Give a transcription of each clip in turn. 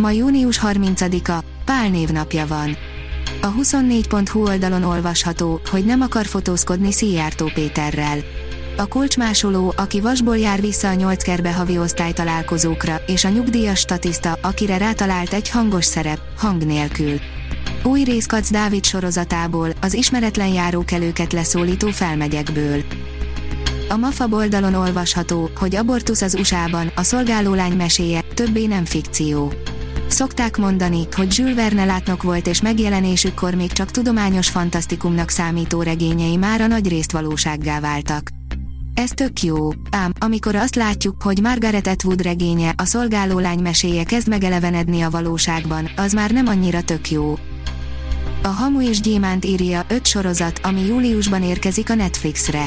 Ma június 30-a, Pál névnapja van. A 24.hu oldalon olvasható, hogy nem akar fotózkodni Szijjártó Péterrel. A kulcsmásoló, aki vasból jár vissza a nyolc kerbe havi osztály találkozókra, és a nyugdíjas statiszta, akire rátalált egy hangos szerep, hang nélkül. Új részkac Dávid sorozatából, az ismeretlen járókelőket leszólító felmegyekből. A MAFA oldalon olvasható, hogy abortusz az USA-ban, a szolgálólány meséje, többé nem fikció. Szokták mondani, hogy Jules Verne látnok volt és megjelenésükkor még csak tudományos fantasztikumnak számító regényei már a nagy részt valósággá váltak. Ez tök jó, ám amikor azt látjuk, hogy Margaret Atwood regénye, a szolgálólány meséje kezd megelevenedni a valóságban, az már nem annyira tök jó. A Hamu és Gyémánt írja 5 sorozat, ami júliusban érkezik a Netflixre.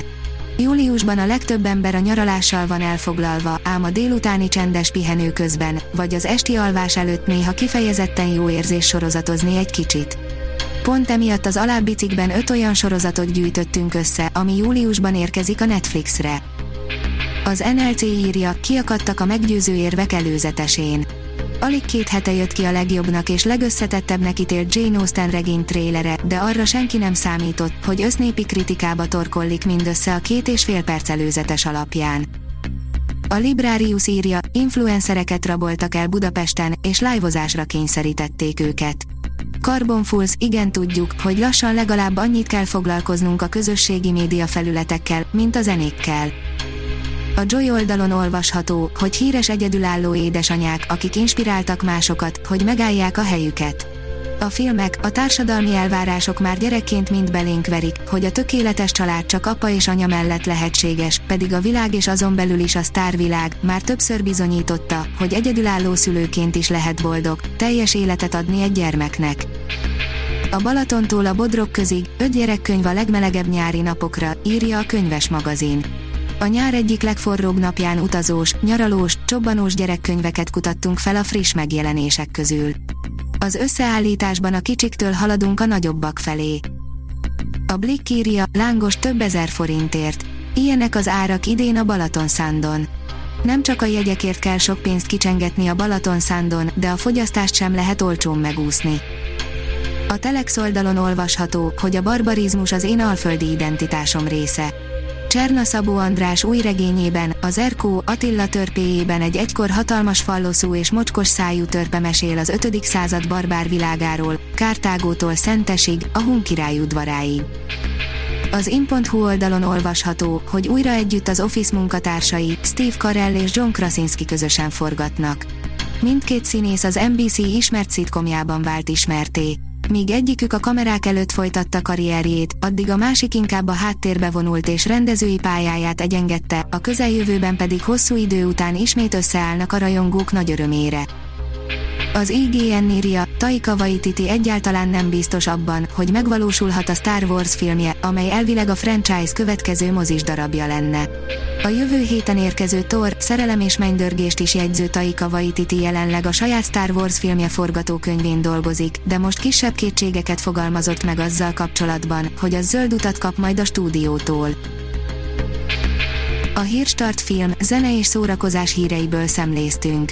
Júliusban a legtöbb ember a nyaralással van elfoglalva, ám a délutáni csendes pihenő közben, vagy az esti alvás előtt néha kifejezetten jó érzés sorozatozni egy kicsit. Pont emiatt az alábbi cikkben öt olyan sorozatot gyűjtöttünk össze, ami júliusban érkezik a Netflixre. Az NLC írja, kiakadtak a meggyőző érvek előzetesén. Alig két hete jött ki a legjobbnak és legösszetettebbnek ítélt Jane Austen regény trélere, de arra senki nem számított, hogy össznépi kritikába torkollik mindössze a két és fél perc előzetes alapján. A Librarius írja, influencereket raboltak el Budapesten, és live kényszerítették őket. Carbon Fools, igen tudjuk, hogy lassan legalább annyit kell foglalkoznunk a közösségi média felületekkel, mint a zenékkel. A Joy oldalon olvasható, hogy híres egyedülálló édesanyák, akik inspiráltak másokat, hogy megállják a helyüket. A filmek, a társadalmi elvárások már gyerekként mind belénk verik, hogy a tökéletes család csak apa és anya mellett lehetséges, pedig a világ és azon belül is a sztárvilág már többször bizonyította, hogy egyedülálló szülőként is lehet boldog, teljes életet adni egy gyermeknek. A Balatontól a Bodrog közig, öt gyerekkönyv a legmelegebb nyári napokra, írja a könyves magazin. A nyár egyik legforróbb napján utazós, nyaralós, csobbanós gyerekkönyveket kutattunk fel a friss megjelenések közül. Az összeállításban a kicsiktől haladunk a nagyobbak felé. A Blick írja, lángos több ezer forintért. Ilyenek az árak idén a Balaton Szándon. Nem csak a jegyekért kell sok pénzt kicsengetni a Balaton Szándon, de a fogyasztást sem lehet olcsón megúszni. A Telex oldalon olvasható, hogy a barbarizmus az én alföldi identitásom része Cserna Szabó András új regényében, az Erkó Attila törpéjében egy egykor hatalmas falloszú és mocskos szájú törpe mesél az 5. század barbár világáról, Kártágótól Szentesig, a Hun király udvaráig. Az in.hu oldalon olvasható, hogy újra együtt az Office munkatársai, Steve Carell és John Krasinski közösen forgatnak. Mindkét színész az NBC ismert szitkomjában vált ismerté. Míg egyikük a kamerák előtt folytatta karrierjét, addig a másik inkább a háttérbe vonult és rendezői pályáját egyengette, a közeljövőben pedig hosszú idő után ismét összeállnak a rajongók nagy örömére. Az IGN írja, Taika Waititi egyáltalán nem biztos abban, hogy megvalósulhat a Star Wars filmje, amely elvileg a franchise következő mozis darabja lenne. A jövő héten érkező Thor, szerelem és mennydörgést is jegyző Taika Waititi jelenleg a saját Star Wars filmje forgatókönyvén dolgozik, de most kisebb kétségeket fogalmazott meg azzal kapcsolatban, hogy az zöld utat kap majd a stúdiótól. A Hírstart film, zene és szórakozás híreiből szemléztünk.